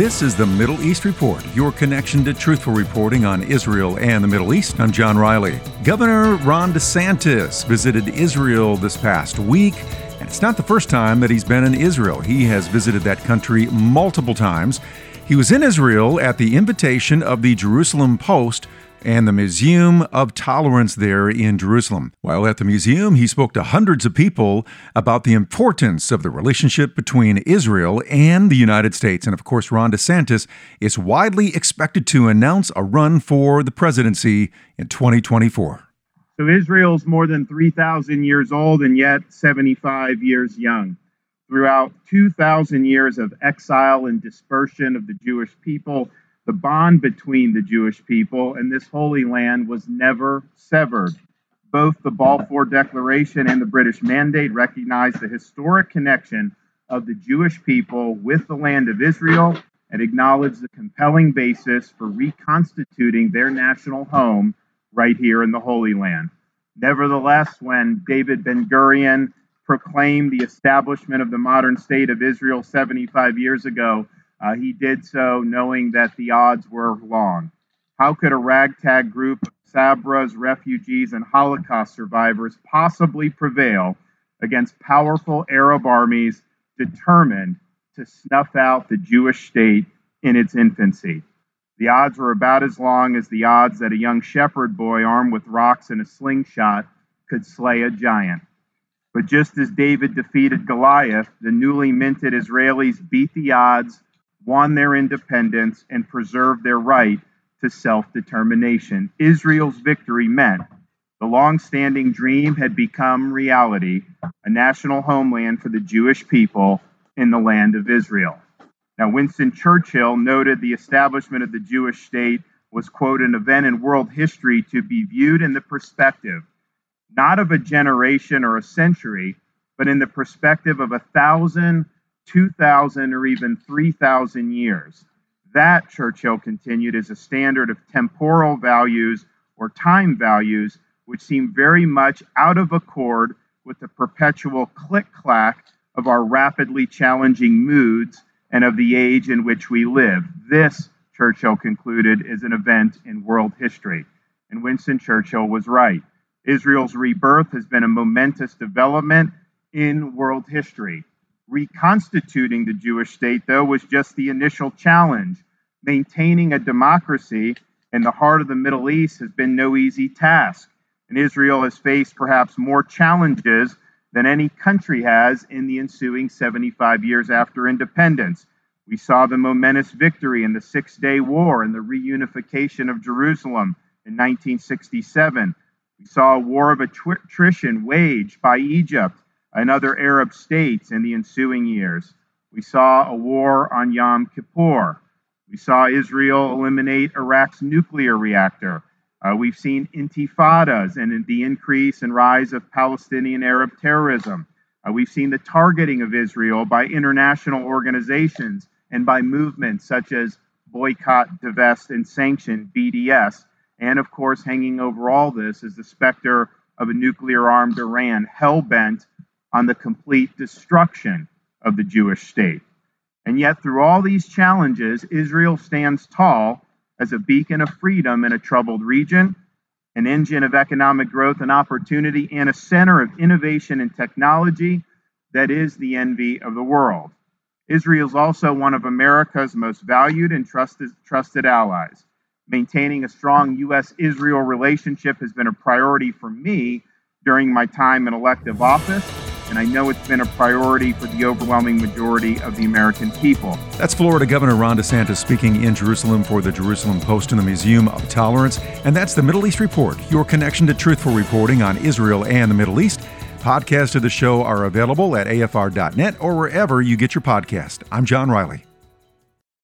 This is the Middle East Report, your connection to truthful reporting on Israel and the Middle East. I'm John Riley. Governor Ron DeSantis visited Israel this past week. And it's not the first time that he's been in Israel. He has visited that country multiple times. He was in Israel at the invitation of the Jerusalem Post and the Museum of Tolerance there in Jerusalem. While at the museum, he spoke to hundreds of people about the importance of the relationship between Israel and the United States. And of course, Ron DeSantis is widely expected to announce a run for the presidency in 2024. So Israel's more than 3,000 years old and yet 75 years young. Throughout 2,000 years of exile and dispersion of the Jewish people, the bond between the Jewish people and this holy land was never severed. Both the Balfour Declaration and the British Mandate recognized the historic connection of the Jewish people with the land of Israel and acknowledged the compelling basis for reconstituting their national home right here in the Holy Land. Nevertheless, when David Ben Gurion proclaimed the establishment of the modern state of Israel 75 years ago, uh, he did so knowing that the odds were long. How could a ragtag group of Sabras, refugees, and Holocaust survivors possibly prevail against powerful Arab armies determined to snuff out the Jewish state in its infancy? The odds were about as long as the odds that a young shepherd boy armed with rocks and a slingshot could slay a giant. But just as David defeated Goliath, the newly minted Israelis beat the odds won their independence, and preserved their right to self determination. Israel's victory meant the long standing dream had become reality a national homeland for the Jewish people in the land of Israel. Now, Winston Churchill noted the establishment of the Jewish state was, quote, an event in world history to be viewed in the perspective not of a generation or a century, but in the perspective of a thousand 2,000 or even 3,000 years. That, Churchill continued, is a standard of temporal values or time values which seem very much out of accord with the perpetual click clack of our rapidly challenging moods and of the age in which we live. This, Churchill concluded, is an event in world history. And Winston Churchill was right. Israel's rebirth has been a momentous development in world history. Reconstituting the Jewish state, though, was just the initial challenge. Maintaining a democracy in the heart of the Middle East has been no easy task, and Israel has faced perhaps more challenges than any country has in the ensuing 75 years after independence. We saw the momentous victory in the Six Day War and the reunification of Jerusalem in 1967. We saw a war of attrition waged by Egypt and other Arab states in the ensuing years. We saw a war on Yom Kippur. We saw Israel eliminate Iraq's nuclear reactor. Uh, we've seen intifadas and the increase and rise of Palestinian Arab terrorism. Uh, we've seen the targeting of Israel by international organizations and by movements such as Boycott, Divest, and Sanction, BDS. And of course, hanging over all this is the specter of a nuclear armed Iran hell bent on the complete destruction of the Jewish state. And yet, through all these challenges, Israel stands tall as a beacon of freedom in a troubled region, an engine of economic growth and opportunity, and a center of innovation and technology that is the envy of the world. Israel is also one of America's most valued and trusted, trusted allies. Maintaining a strong U.S. Israel relationship has been a priority for me during my time in elective office and I know it's been a priority for the overwhelming majority of the American people. That's Florida Governor Ron DeSantis speaking in Jerusalem for the Jerusalem Post and the Museum of Tolerance. And that's the Middle East Report, your connection to truthful reporting on Israel and the Middle East. Podcasts of the show are available at afr.net or wherever you get your podcast. I'm John Riley.